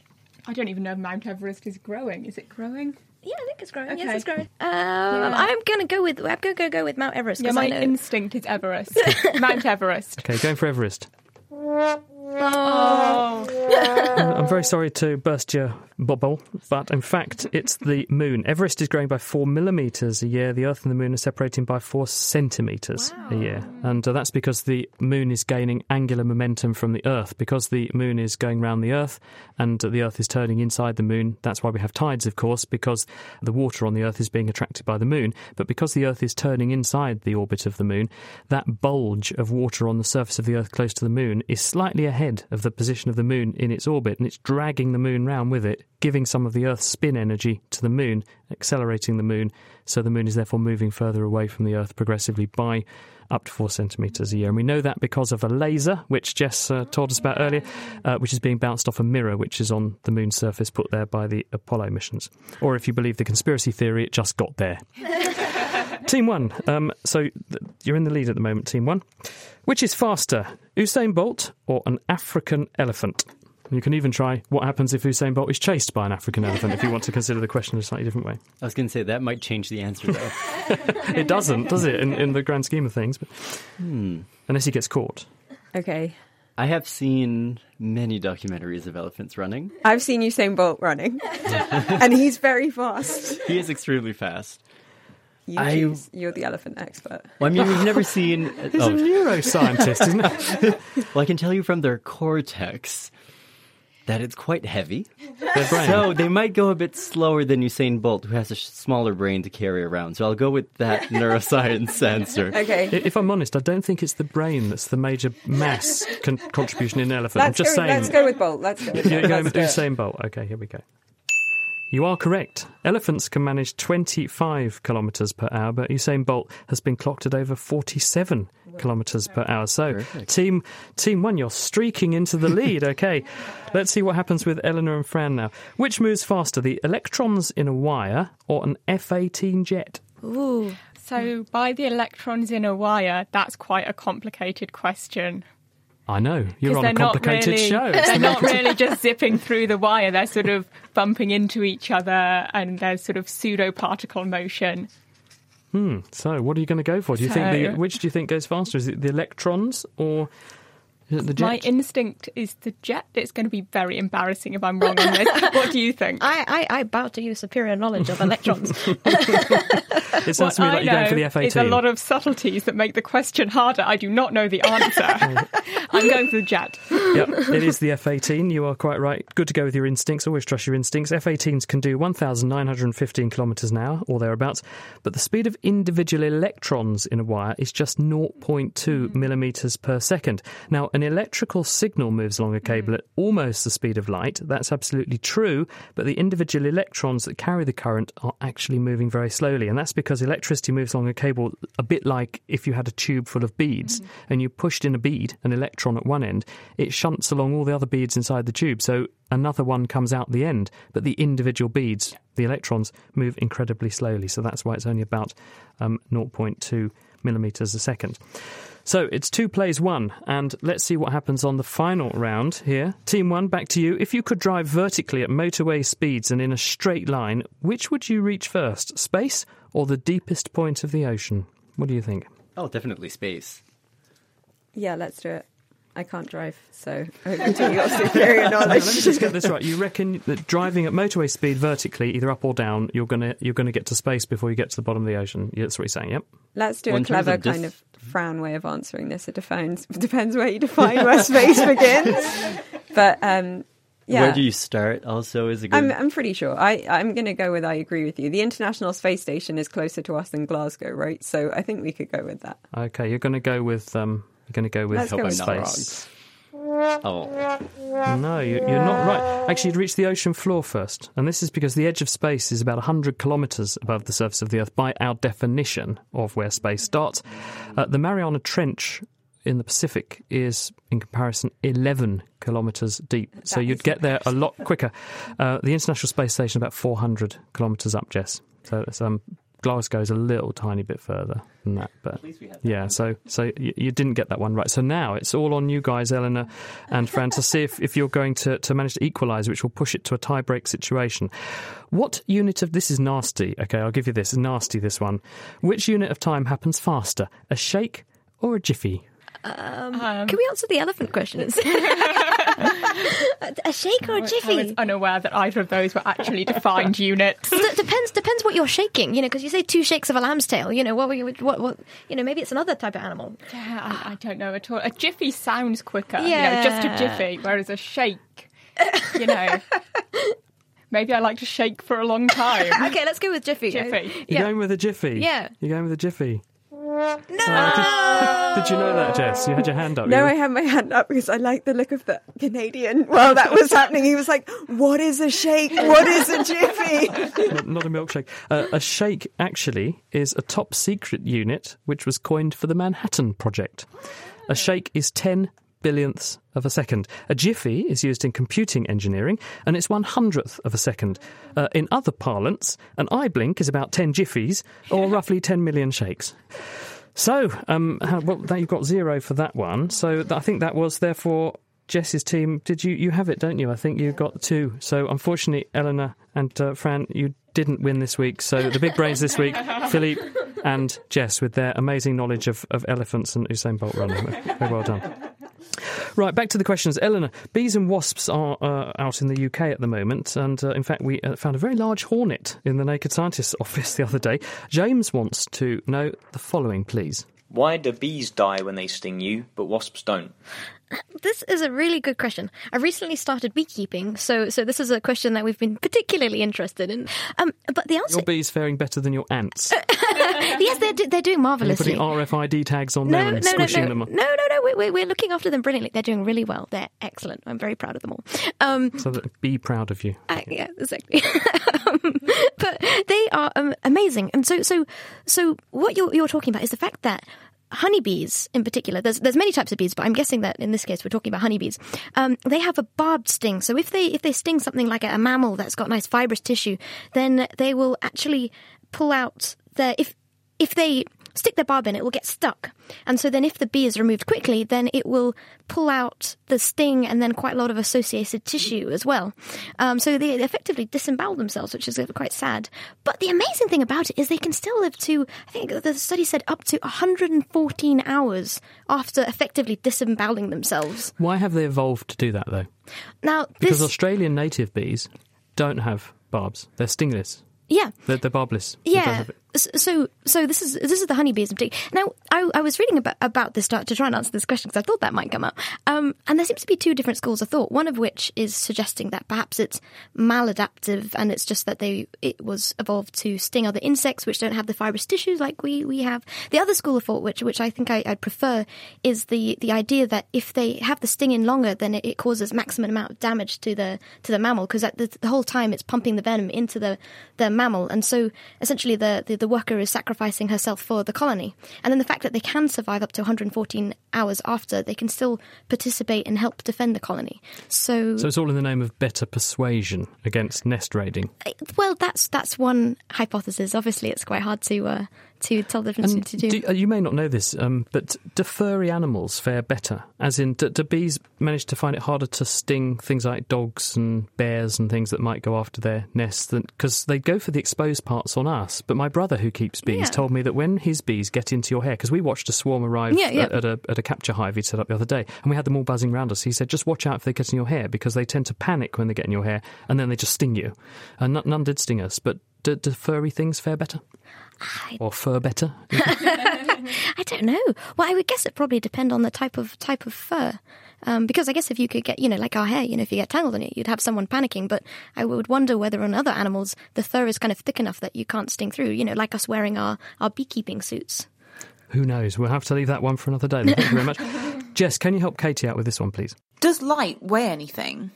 I don't even know if Mount Everest is growing. Is it growing? Yeah, I think it's growing. Okay. Yes, it's growing. Um, yeah. I'm gonna go with I'm gonna go, go with Mount Everest. Yeah, my instinct is Everest. Mount Everest. Okay, going for Everest. Oh. I'm very sorry to burst your bubble, but in fact, it's the moon. Everest is growing by four millimetres a year. The Earth and the moon are separating by four centimetres wow. a year. And uh, that's because the moon is gaining angular momentum from the Earth. Because the moon is going round the Earth and the Earth is turning inside the moon, that's why we have tides, of course, because the water on the Earth is being attracted by the moon. But because the Earth is turning inside the orbit of the moon, that bulge of water on the surface of the Earth close to the moon is slightly ahead of the position of the moon in its orbit and it's dragging the moon round with it, giving some of the Earth's spin energy to the moon, accelerating the moon. So the moon is therefore moving further away from the Earth progressively by up to four centimetres a year. And we know that because of a laser, which Jess uh, told us about earlier, uh, which is being bounced off a mirror which is on the moon's surface put there by the Apollo missions. Or if you believe the conspiracy theory, it just got there. team one. Um, so th- you're in the lead at the moment, team one. Which is faster, Usain Bolt or an African elephant? You can even try what happens if Usain Bolt is chased by an African elephant if you want to consider the question in a slightly different way. I was going to say that might change the answer, though. it doesn't, does it, in, in the grand scheme of things? But, Hmm. Unless he gets caught. Okay. I have seen many documentaries of elephants running. I've seen Usain Bolt running, and he's very fast. He is extremely fast. You I- choose. You're the elephant expert. Well, I mean, we've never seen. oh. He's a neuroscientist, isn't he? well, I can tell you from their cortex that it's quite heavy. Their brain. So they might go a bit slower than Usain Bolt, who has a sh- smaller brain to carry around. So I'll go with that neuroscience answer. Okay. If I'm honest, I don't think it's the brain that's the major mass con- contribution in elephant. I'm just go, saying. let's go with Bolt. Let's go with You're Bolt. going Let's with do. Usain Bolt. Okay, here we go. You are correct. Elephants can manage 25 kilometres per hour, but Usain Bolt has been clocked at over 47 kilometres per hour. So, team team one, you're streaking into the lead. Okay, let's see what happens with Eleanor and Fran now. Which moves faster, the electrons in a wire or an F-18 jet? Ooh. So, by the electrons in a wire, that's quite a complicated question. I know you're on a complicated really, show. It's They're not really just zipping through the wire. They're sort of bumping into each other, and there's sort of pseudo particle motion. Hmm. So, what are you going to go for? Do you think the which do you think goes faster? Is it the electrons or My instinct is the jet. It's going to be very embarrassing if I'm wrong on this. what do you think? I, I, I bow to your superior knowledge of electrons. it sounds to me What like you're going for the know F-18. is a lot of subtleties that make the question harder. I do not know the answer. I'm going for the jet. yep, it is the F-18. You are quite right. Good to go with your instincts. Always trust your instincts. F-18s can do 1,915 kilometres an hour or thereabouts, but the speed of individual electrons in a wire is just 0.2 mm-hmm. millimetres per second. Now, an electrical signal moves along a cable at almost the speed of light. That's absolutely true, but the individual electrons that carry the current are actually moving very slowly, and that's because electricity moves along a cable a bit like if you had a tube full of beads and you pushed in a bead, an electron at one end, it shunts along all the other beads inside the tube. So another one comes out the end, but the individual beads, the electrons, move incredibly slowly. So that's why it's only about um, 0.2 millimeters a second. So it's two plays one, and let's see what happens on the final round here. Team one, back to you. If you could drive vertically at motorway speeds and in a straight line, which would you reach first, space or the deepest point of the ocean? What do you think? Oh, definitely space. Yeah, let's do it. I can't drive, so I hope you do your superior knowledge. let me just get this right. You reckon that driving at motorway speed vertically, either up or down, you're gonna you're gonna get to space before you get to the bottom of the ocean. That's what you're saying. Yep. Let's do Well, a clever of dis- kind of frown way of answering this. It depends depends where you define where space begins. But um, yeah, Where do you start? Also, is a good. I'm I'm pretty sure. I I'm going to go with I agree with you. The International Space Station is closer to us than Glasgow, right? So I think we could go with that. Okay, you're gonna go with um, you're gonna go with Let's go with space. Oh, No, you- you're not right. Actually, you'd reach the ocean floor first, and this is because the edge of space is about 100 kilometres above the surface of the Earth by our definition of where space starts. Uh, the Mariana Trench in the Pacific is, in comparison, 11 kilometres deep. So you'd get there a lot quicker. Uh, the International Space Station about 400 kilometres up, Jess. So it's, um, Glasgow's a little tiny bit further than that, but yeah. So so you, you didn't get that one right. So now it's all on you guys, Eleanor and Fran, to see if, if you're going to, to manage to equalise, which will push it to a tie break situation. What unit of this is nasty? Okay, I'll give you this. Nasty, this one. Which unit of time happens faster, a shake or a jiffy? Um, can we answer the elephant questions? a shake or a jiffy? was unaware that either of those were actually defined units. Well, it depends. Depends what you're shaking. You know, because you say two shakes of a lamb's tail. You know, what, were you- what, what? You know, maybe it's another type of animal. Yeah, I, I don't know at all. A jiffy sounds quicker. You know, Yeah. just a jiffy, whereas a shake, you know. Maybe I like to shake for a long time. okay, let's go with jiffy. Jiffy. You're Yeah. going with a jiffy? Yeah. You're going with a jiffy? No. Did you know that, Jess? You had your hand up. No, You- I had my hand up because I like the look of the Canadian while that was happening. He was like, "What is a shake? What is a jiffy?" not, not a milkshake. Uh, a shake actually is a top secret unit which was coined for the Manhattan Project. A shake is 10 billionths of a second. A jiffy is used in computing engineering and it's one hundredth of a second. Uh, in other parlance, an eye blink is about 10 jiffies or roughly 10 million shakes. So, um, how- well, that- you've got zero for that one. So th- I think that was therefore Jess's team, did you you have it, don't you? I think you got two. So unfortunately, Eleanor and uh, Fran, you didn't win this week. So the big brains this week, Philippe and Jess, with their amazing knowledge of, of elephants and Usain Bolt running. Very well done. Right, back to the questions. Eleanor, bees and wasps are uh, out in the UK at the moment, and uh, in fact, we uh, found a very large hornet in the Naked Scientist's office the other day. James wants to know the following, please. Why do bees die when they sting you, but wasps don't? This is a really good question. I recently started beekeeping, so so this is a question that we've been particularly interested in. Um, but the answer, Your bees are faring better than your ants. yes, they're do- they're doing marvelously. putting RFID tags on no, them and no, no, squishing no, them. no, no, no. We're, we're- we're looking after them brilliantly. They're doing really well. They're excellent. I'm very proud of them all. Um, So that, be proud of you. I, yeah, exactly. um, but they are um, amazing, and so so so what you're you're talking about is the fact that honeybees, in particular, there's there's many types of bees, but I'm guessing that in this case we're talking about honeybees. Um, they have a barbed sting, so if they if they sting something like a, a mammal that's got nice fibrous tissue, then they will actually pull out the if if they stick their barb in, it will get stuck. And so then if the bee is removed quickly, then it will pull out the sting and then quite a lot of associated tissue as well. Um, so they effectively disembowel themselves, which is quite sad. But the amazing thing about it is they can still live to, I think the study said up to 114 hours after effectively disemboweling themselves. Why have they evolved to do that, though? Now, Because this, Australian native bees don't have barbs. They're stingless. yeah, They're, they're barbless. They don't Yeah. So, so this is this is the honeybees in particular. Now, I, I was reading about about this to, to try and answer this question because I thought that might come up. Um, and there seems to be two different schools of thought. One of which is suggesting that perhaps it's maladaptive, and it's just that they it was evolved to sting other insects which don't have the fibrous tissues like we we have. The other school of thought, which which I think I, I'd prefer, is the the idea that if they have the sting in longer, then it, it causes maximum amount of damage to the to the mammal because the, the whole time it's pumping the venom into the the mammal, and so essentially the, the the worker is sacrificing herself for the colony. And then the fact that they can survive up to 114 hours after, they can still participate and help defend the colony. So, So it's all in the name of better persuasion against nest raiding. well, that's that's one hypothesis. Obviously, it's quite hard to uh, to tell the difference to do. uh, you may not know this, um, but do furry animals fare better? As in, do, do bees manage to find it harder to sting things like dogs and bears and things that might go after their nests? Because they go for the exposed parts on us. But my brother, who keeps bees, Yeah. told me that when his bees get into your hair, because we watched a swarm arrive Yeah, yeah. At, at a, at a capture hive he'd set up the other day, and we had them all buzzing around us. He said, just watch out if they get in your hair, because they tend to panic when they get in your hair, and then they just sting you. And none, none did sting us, but do, do furry things fare better? Or fur better? I don't know. Well, I would guess it probably depend on the type of type of fur. Um, because I guess if you could get, you know, like our hair, you know, if you get tangled in it, you'd have someone panicking. But I would wonder whether on other animals the fur is kind of thick enough that you can't sting through. You know, like us wearing our, our beekeeping suits. Who knows? We'll have to leave that one for another day. Thank you very much. Jess, can you help Katie out with this one, please? Does light weigh anything?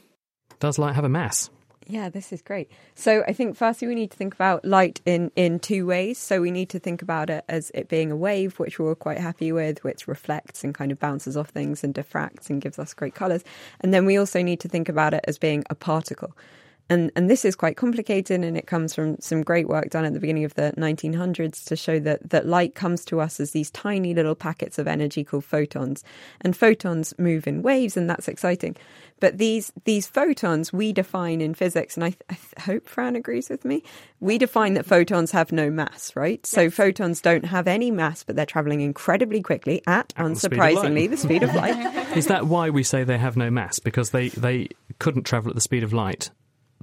Does light have a mass? Yeah, this is great. So I think firstly we need to think about light in in two ways. So we need to think about it as it being a wave, which we're all quite happy with, which reflects and kind of bounces off things and diffracts and gives us great colours. And then we also need to think about it as being a particle. And and this is quite complicated and it comes from some great work done at the beginning of the 1900s to show that that light comes to us as these tiny little packets of energy called photons. And photons move in waves and that's exciting. But these these photons we define in physics, and I, th- I hope Fran agrees with me. We define that photons have no mass, right? So photons don't have any mass, but they're traveling incredibly quickly at, the speed of light. unsurprisingly, the speed of light. Is that why we say they have no mass? Because they, they couldn't travel at the speed of light.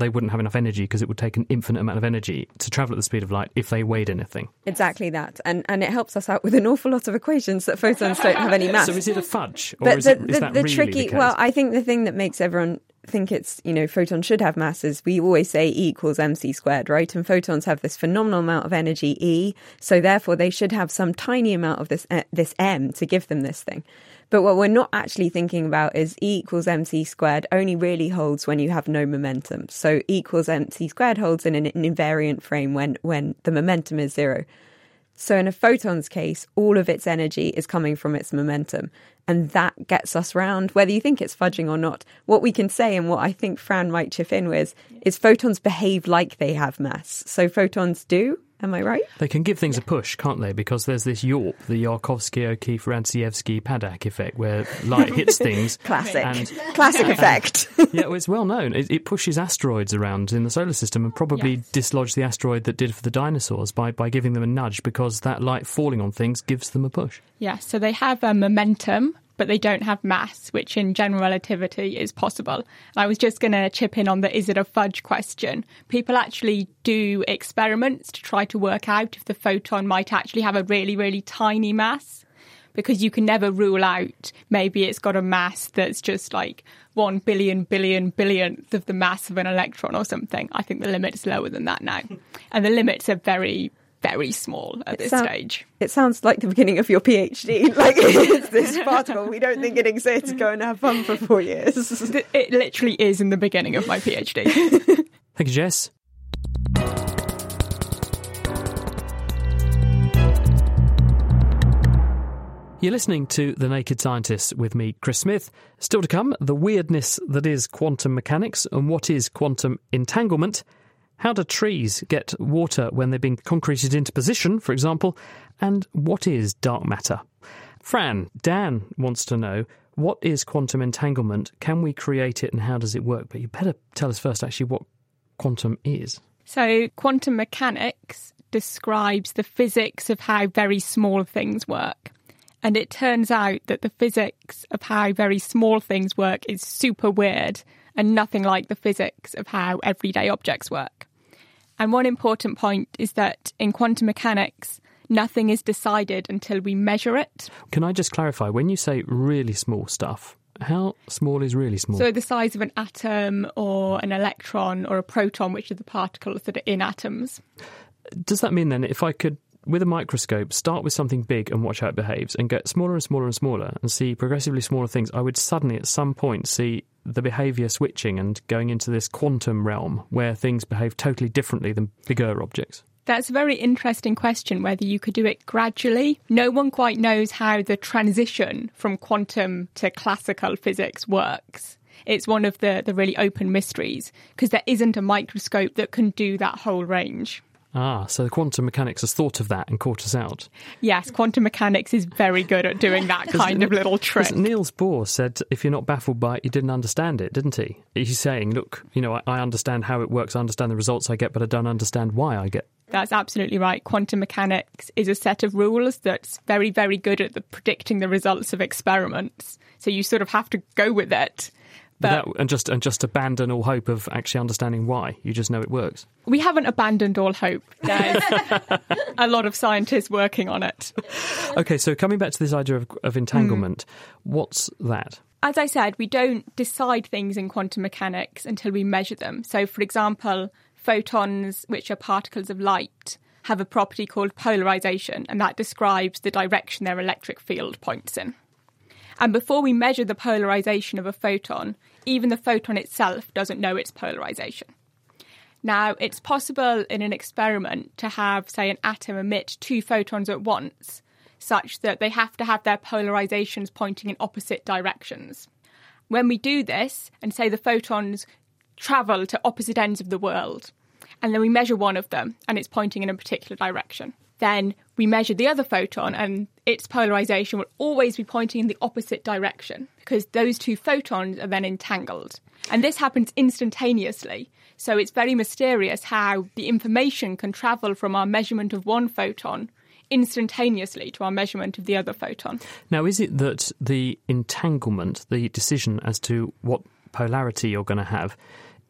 They wouldn't have enough energy because it would take an infinite amount of energy to travel at the speed of light if they weighed anything. Exactly that, and and it helps us out with an awful lot of equations that photons don't have any mass. So is it a fudge? Or but is, the, it, is the, that the really tricky, the well, I think the thing that makes everyone think it's you know photons should have masses. We always say E equals mc squared, right? And photons have this phenomenal amount of energy E, so therefore they should have some tiny amount of this uh, this m to give them this thing. But what we're not actually thinking about is E equals mc squared only really holds when you have no momentum. So E equals mc squared holds in an, an invariant frame when when the momentum is zero. So in a photon's case, all of its energy is coming from its momentum. And that gets us round, whether you think it's fudging or not. What we can say, and what I think Fran might chip in with, is photons behave like they have mass. So photons do Am I right? They can give things a push, can't they? Because there's this YORP, the Yarkovsky, O'Keefe, Radzievsky, Paddack effect, where light hits things. Classic. and- Classic and- effect. yeah, well, it's well known. It, it pushes asteroids around in the solar system and probably dislodged the asteroid that did for the dinosaurs by, by giving them a nudge because that light falling on things gives them a push. Yeah, so they have a momentum, but they don't have mass, which in general relativity is possible. I was just going to chip in on the is it a fudge question. People actually do experiments to try to work out if the photon might actually have a really, really tiny mass. Because you can never rule out maybe it's got a mass that's just like one billion billion billionth of the mass of an electron or something. I think the limit's lower than that now. And the limits are very, very small at this sound- stage. It sounds like the beginning of your PhD. Like it's this particle. We don't think it exists. Go and have fun for four years. It literally is in the beginning of my PhD. Thank you, Jess. You're listening to The Naked Scientists with me, Chris Smith. Still to come, the weirdness that is quantum mechanics and what is quantum entanglement. How do trees get water when they've been concreted into position, for example? And what is dark matter? Fran, Dan wants to know what is quantum entanglement? Can we create it and how does it work? But you better tell us first, actually, what quantum is. So, quantum mechanics describes the physics of how very small things work. And it turns out that the physics of how very small things work is super weird and nothing like the physics of how everyday objects work. And one important point is that in quantum mechanics, nothing is decided until we measure it. Can I just clarify? When you say really small stuff, how small is really small? So, the size of an atom or an electron or a proton, which are the particles that are in atoms. Does that mean then if I could, with a microscope, start with something big and watch how it behaves and get smaller and smaller and smaller and see progressively smaller things, I would suddenly at some point see the behaviour switching and going into this quantum realm where things behave totally differently than bigger objects? That's a very interesting question whether you could do it gradually. No one quite knows how the transition from quantum to classical physics works. It's one of the, the really open mysteries because there isn't a microscope that can do that whole range. Ah, so quantum mechanics has thought of that and caught us out. Yes, quantum mechanics is very good at doing that kind of little trick. Niels Bohr said, if you're not baffled by it, you didn't understand it, didn't he? He's saying, look, you know, I, I understand how it works, I understand the results I get, but I don't understand why I get. That's absolutely right. Quantum mechanics is a set of rules that's very, very good at the predicting the results of experiments. So you sort of have to go with it. But and just and just abandon all hope of actually understanding why. You just know it works. we haven't abandoned all hope. There's a lot of scientists working on it. Okay, so coming back to this idea of, of entanglement, what's that? As I said, we don't decide things in quantum mechanics until we measure them. So, for example, photons, which are particles of light, have a property called polarization, and that describes the direction their electric field points in. And before we measure the polarization of a photon, even the photon itself doesn't know its polarization. Now, it's possible in an experiment to have, say, an atom emit two photons at once, such that they have to have their polarizations pointing in opposite directions. When we do this, and say the photons travel to opposite ends of the world, and then we measure one of them and it's pointing in a particular direction, then we measure the other photon and its polarization will always be pointing in the opposite direction because those two photons are then entangled. And this happens instantaneously. So it's very mysterious how the information can travel from our measurement of one photon instantaneously to our measurement of the other photon. Now, is it that the entanglement, the decision as to what polarity you're going to have,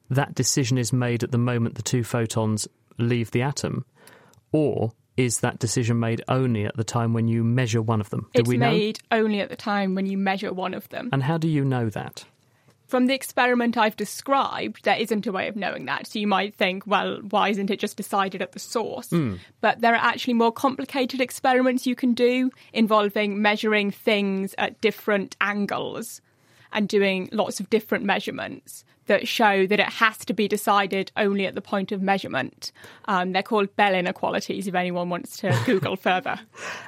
that decision is made at the moment the two photons leave the atom? Or is that decision made only at the time when you measure one of them? Do it's we know? made only at the time when you measure one of them. And how do you know that? From the experiment I've described, there isn't a way of knowing that. So you might think, well, why isn't it just decided at the source? Hmm. But there are actually more complicated experiments you can do involving measuring things at different angles and doing lots of different measurements that show that it has to be decided only at the point of measurement. Um, they're called Bell inequalities if anyone wants to Google further.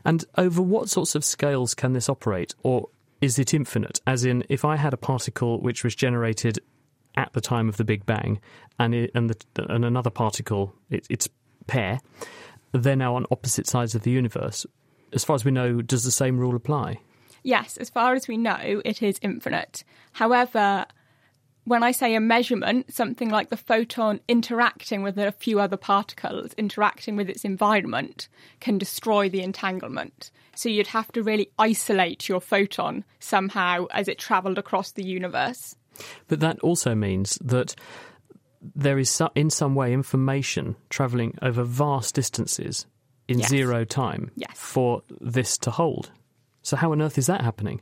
And over what sorts of scales can this operate? Or is it infinite? As in, if I had a particle which was generated at the time of the Big Bang and, it, and, the, and another particle, it, its pair, they're now on opposite sides of the universe. As far as we know, does the same rule apply? Yes, as far as we know, it is infinite. However, when I say a measurement, something like the photon interacting with a few other particles, interacting with its environment, can destroy the entanglement. So you'd have to really isolate your photon somehow as it travelled across the universe. But that also means that there is, in some way, information travelling over vast distances in Yes. zero time Yes. for this to hold. So, how on earth is that happening?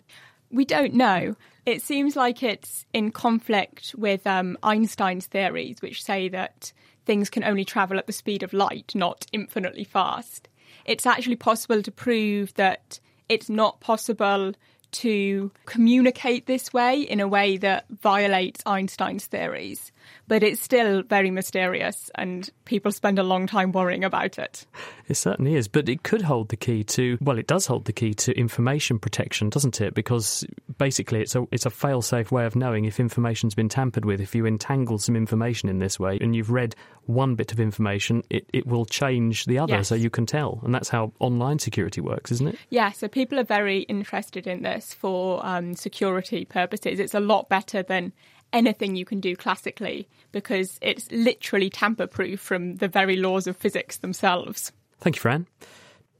We don't know. It seems like it's in conflict with um, Einstein's theories, which say that things can only travel at the speed of light, not infinitely fast. It's actually possible to prove that it's not possible to communicate this way in a way that violates Einstein's theories. But it's still very mysterious, and people spend a long time worrying about it. It certainly is, but it could hold the key to well, it does hold the key to information protection, doesn't it? Because basically, it's a it's a fail-safe way of knowing if information's been tampered with. If you entangle some information in this way, and you've read one bit of information, it, it will change the other, Yes. so you can tell, and that's how online security works, isn't it? Yeah, so people are very interested in this for um, security purposes. It's a lot better than anything you can do classically because it's literally tamper proof from the very laws of physics themselves. Thank you, Fran.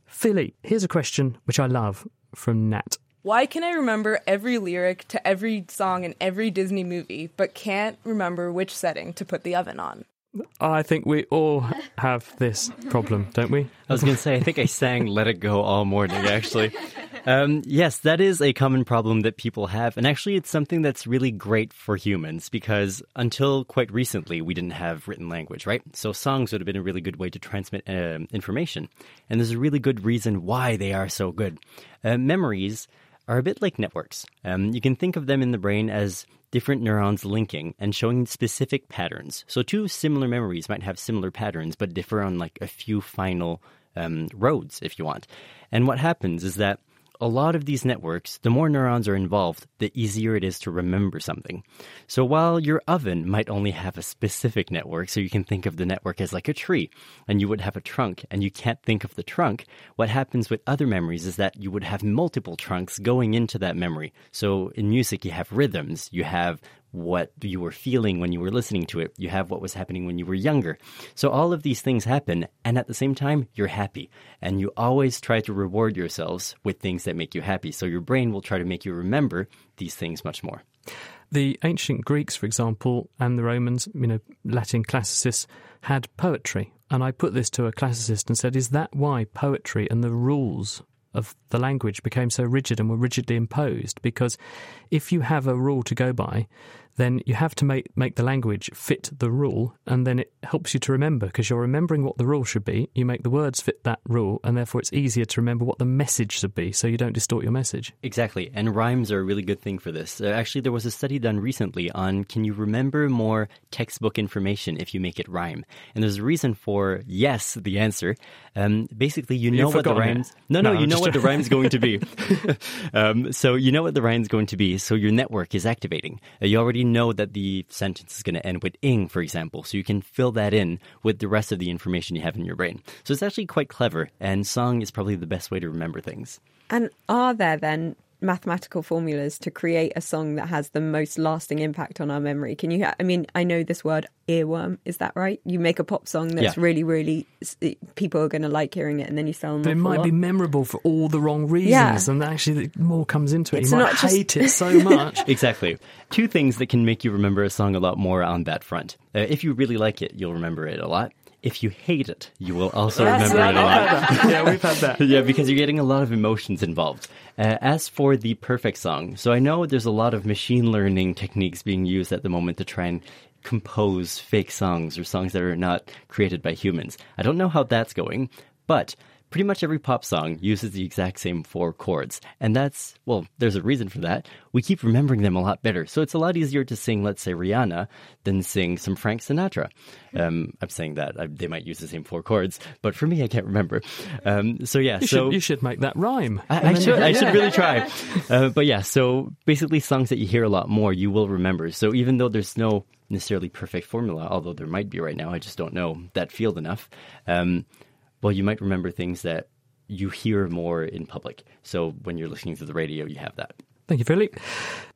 Philly, here's a question which I love from Nat. Why can I remember every lyric to every song in every Disney movie, but can't remember which setting to put the oven on? I think we all have this problem, don't we? I was going to say, I think I sang Let It Go all morning, actually. Um, yes, that is a common problem that people have. And actually, it's something that's really great for humans because until quite recently, we didn't have written language, right? So songs would have been a really good way to transmit um information. And there's a really good reason why they are so good. Uh, memories are a bit like networks. Um, you can think of them in the brain as different neurons linking and showing specific patterns. So, two similar memories might have similar patterns, but differ on like a few final um, roads, if you want. And what happens is that a lot of these networks, the more neurons are involved, the easier it is to remember something. So while your oven might only have a specific network, so you can think of the network as like a tree, and you would have a trunk, and you can't think of the trunk, what happens with other memories is that you would have multiple trunks going into that memory. So in music, you have rhythms, you have what you were feeling when you were listening to it. You have what was happening when you were younger. So all of these things happen, and at the same time, you're happy. And you always try to reward yourselves with things that make you happy. So your brain will try to make you remember these things much more. The ancient Greeks, for example, and the Romans, you know, Latin classicists had poetry. And I put this to a classicist and said, Is that why poetry and the rules of the language became so rigid and were rigidly imposed? Because if you have a rule to go by, then you have to make, make the language fit the rule, and then it helps you to remember because you're remembering what the rule should be. You make the words fit that rule, and therefore it's easier to remember what the message should be so you don't distort your message. Exactly. And rhymes are a really good thing for this. Uh, actually, there was a study done recently on can you remember more textbook information if you make it rhyme? And there's a reason for yes, the answer. Um, basically, you know You've what the it. rhymes. No, no, No, you know what the rhyme's going to be. um, so you know what the rhyme's going to be. So your network is activating. Uh, you already know that the sentence is going to end with ing, for example. So you can fill that in with the rest of the information you have in your brain. So it's actually quite clever. And song is probably the best way to remember things. And are there then mathematical formulas to create a song that has the most lasting impact on our memory? Can you? I mean, I know this word earworm. Is that right? You make a pop song that's Yeah. really, really people are going to like hearing it, and then you sell them. But it might lot. be memorable for all the wrong reasons, Yeah. and actually the more comes into it. It's you might not just- hate it so much. exactly. Two things that can make you remember a song a lot more on that front. Uh, if you really like it, you'll remember it a lot. If you hate it, you will also remember it a lot. Yeah, we've had that. yeah, because you're getting a lot of emotions involved. Uh, as for the perfect song, so I know there's a lot of machine learning techniques being used at the moment to try and compose fake songs or songs that are not created by humans. I don't know how that's going, but pretty much every pop song uses the exact same four chords. And that's, well, there's a reason for that. We keep remembering them a lot better. So it's a lot easier to sing, let's say, Rihanna than sing some Frank Sinatra. Um, I'm saying that. I, they might use the same four chords, but for me, I can't remember. Um, so yeah, You, so. should, you should make that rhyme. I, I should. I should really try. Uh, but yeah, so basically, songs that you hear a lot more, you will remember. So even though there's no necessarily perfect formula, although there might be right now, I just don't know that field enough. Um, well, you might remember things that you hear more in public. So when you're listening to the radio, you have that. Thank you, Philip.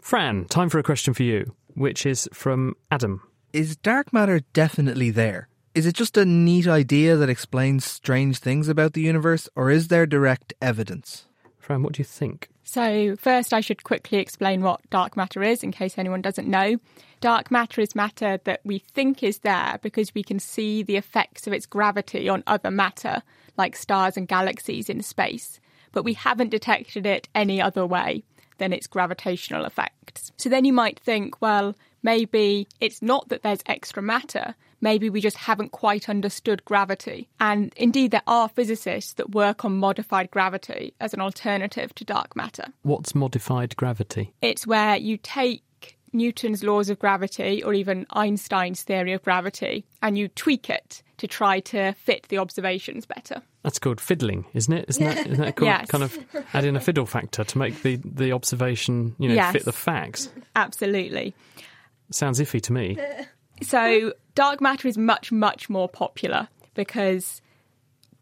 Fran, time for a question for you, which is from Adam. Is dark matter definitely there? Is it just a neat idea that explains strange things about the universe, or is there direct evidence? Fran, what do you think? So, first, I should quickly explain what dark matter is in case anyone doesn't know. Dark matter is matter that we think is there because we can see the effects of its gravity on other matter, like stars and galaxies in space, but we haven't detected it any other way than its gravitational effects. So then you might think, well, maybe it's not that there's extra matter, maybe we just haven't quite understood gravity. And indeed, there are physicists that work on modified gravity as an alternative to dark matter. What's modified gravity? It's where you take Newton's laws of gravity or even Einstein's theory of gravity and you tweak it to try to fit the observations better. That's called fiddling, isn't it? Isn't that, isn't that called Yes. kind of add in a fiddle factor to make the, the observation, you know, Yes. fit the facts? Absolutely. Sounds iffy to me. So dark matter is much, much more popular because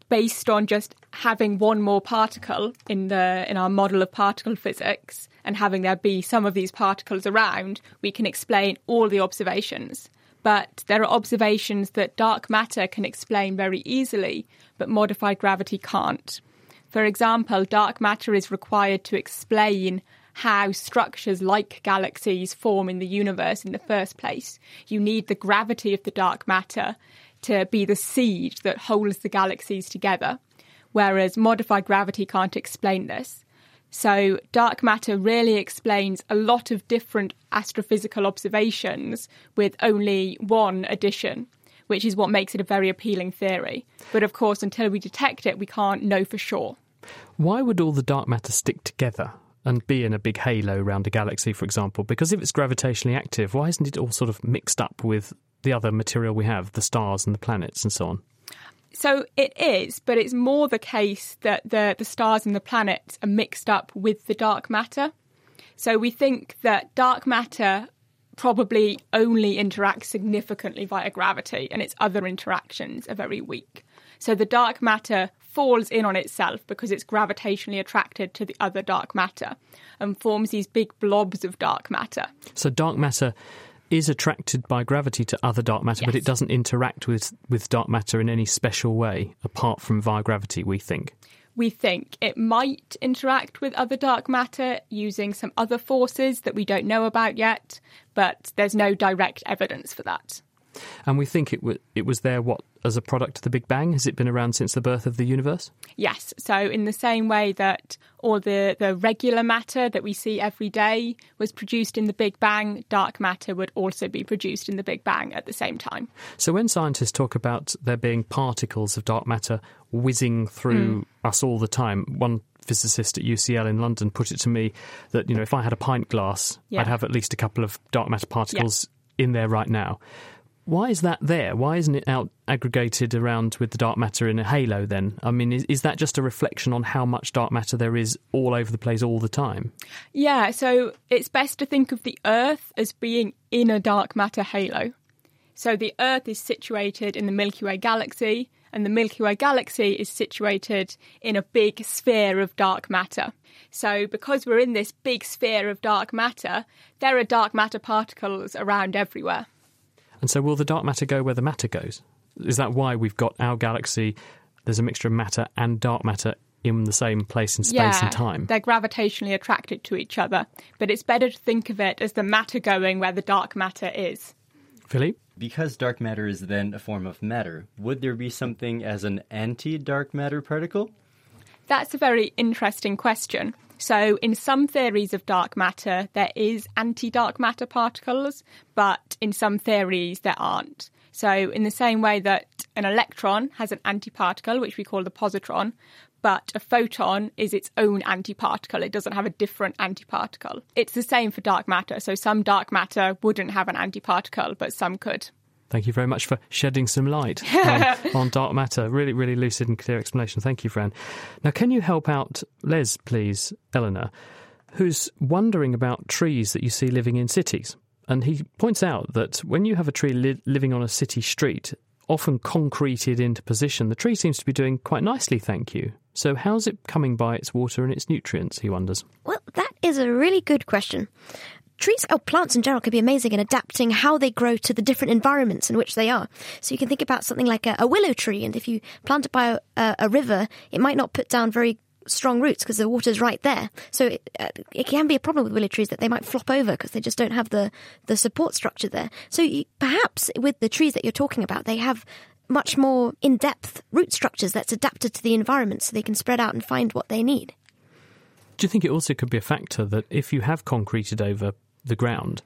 based on just having one more particle in the in our model of particle physics and having there be some of these particles around, we can explain all the observations. But there are observations that dark matter can explain very easily, but modified gravity can't. For example, dark matter is required to explain how structures like galaxies form in the universe in the first place. You need the gravity of the dark matter to be the seed that holds the galaxies together, whereas modified gravity can't explain this. So, dark matter really explains a lot of different astrophysical observations with only one addition, which is what makes it a very appealing theory. But of course, until we detect it, we can't know for sure. Why would all the dark matter stick together and be in a big halo around a galaxy, for example? Because if it's gravitationally active, why isn't it all sort of mixed up with the other material we have, the stars and the planets and so on? So it is, but it's more the case that the, the stars and the planets are mixed up with the dark matter. So we think that dark matter probably only interacts significantly via gravity, and its other interactions are very weak. So the dark matter falls in on itself because it's gravitationally attracted to the other dark matter and forms these big blobs of dark matter. So dark matter is attracted by gravity to other dark matter, but it doesn't interact with, with dark matter in any special way apart from via gravity, we think. we think it might interact with other dark matter using some other forces that we don't know about yet, but there's no direct evidence for that. And we think it, w- it was there, what, as a product of the Big Bang? Has it been around since the birth of the universe? Yes, so in the same way that all the, the regular matter that we see every day was produced in the Big Bang, dark matter would also be produced in the Big Bang at the same time. So when scientists talk about there being particles of dark matter whizzing through mm. us all the time, one physicist at UCL in London put it to me that you know if I had a pint glass, Yeah. I'd have at least a couple of dark matter particles in there right now. Why is that there? Why isn't it out aggregated around with the dark matter in a halo then? I mean, is, is that just a reflection on how much dark matter there is all over the place all the time? Yeah, so it's best to think of the Earth as being in a dark matter halo. So the Earth is situated in the Milky Way galaxy, and the Milky Way galaxy is situated in a big sphere of dark matter. So, because we're in this big sphere of dark matter, there are dark matter particles around everywhere. And so, will the dark matter go where the matter goes? Is that why we've got our galaxy? There's a mixture of matter and dark matter in the same place in space yeah, and time. They're gravitationally attracted to each other, but it's better to think of it as the matter going where the dark matter is. Philippe? Because dark matter is then a form of matter, would there be something as an anti dark matter particle? That's a very interesting question. So, in some theories of dark matter, there is anti dark matter particles, but in some theories, there aren't. So, in the same way that an electron has an antiparticle, which we call the positron, but a photon is its own antiparticle. It doesn't have a different antiparticle. It's the same for dark matter. So, some dark matter wouldn't have an antiparticle, but some could. Thank you very much for shedding some light on, on dark matter. Really, really lucid and clear explanation. Thank you, Fran. Now, can you help out Les, please, Eleanor, who's wondering about trees that you see living in cities? And he points out that when you have a tree li- living on a city street, often concreted into position, the tree seems to be doing quite nicely, thank you. So, how's it coming by its water and its nutrients, he wonders? Well, that is a really good question. Trees or plants in general can be amazing in adapting how they grow to the different environments in which they are. So you can think about something like a, a willow tree, and if you plant it by a, a river, it might not put down very strong roots because the water's right there. So it, uh, it, can be a problem with willow trees that they might flop over because they just don't have the, the support structure there. So you, perhaps with the trees that you're talking about, they have much more in depth root structures that's adapted to the environment so they can spread out and find what they need. Do you think it also could be a factor that if you have concreted over the ground,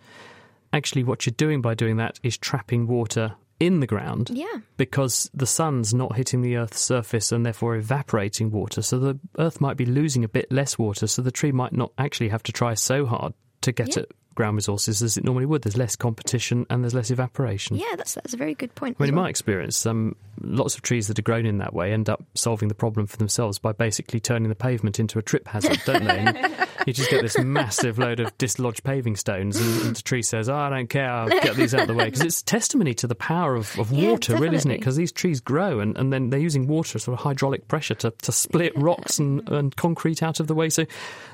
actually what you're doing by doing that is trapping water in the ground. Yeah. Because the sun's not hitting the Earth's surface and therefore evaporating water. So the Earth might be losing a bit less water. So the tree might not actually have to try so hard to get yeah. at ground resources as it normally would. There's less competition and there's less evaporation. Yeah, that's that's a very good point. I mean, in well. my experience, um, lots of trees that are grown in that way end up solving the problem for themselves by basically turning the pavement into a trip hazard, don't they? And you just get this massive load of dislodged paving stones, and, and the tree says, oh, "I don't care, I'll get these out of the way." Because it's testimony to the power of, of water, really, isn't it? Because these trees grow, and, and then they're using water, sort of hydraulic pressure, to, to split yeah. rocks and, and concrete out of the way, so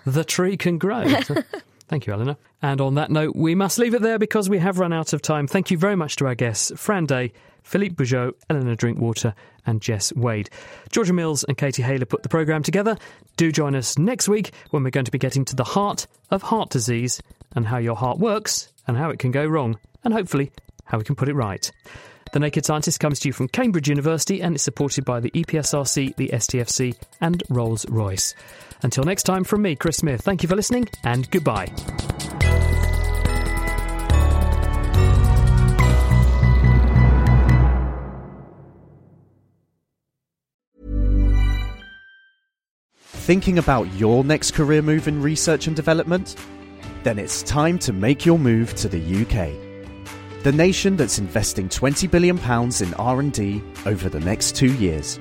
the tree can grow. Thank you, Eleanor. And on that note, we must leave it there because we have run out of time. Thank you very much to our guests, Fran Day, Philippe Bujold, Eleanor Drinkwater, and Jess Wade. Georgia Mills and Katie Haylor put the programme together. Do join us next week when we're going to be getting to the heart of heart disease and how your heart works and how it can go wrong, and hopefully how we can put it right. The Naked Scientist comes to you from Cambridge University and is supported by the EPSRC, the STFC, and Rolls Royce. Until next time, from me, Chris Smith, thank you for listening and goodbye. Thinking about your next career move in research and development? Then it's time to make your move to the UK. The nation that's investing 20 billion pounds in R&D over the next 2 years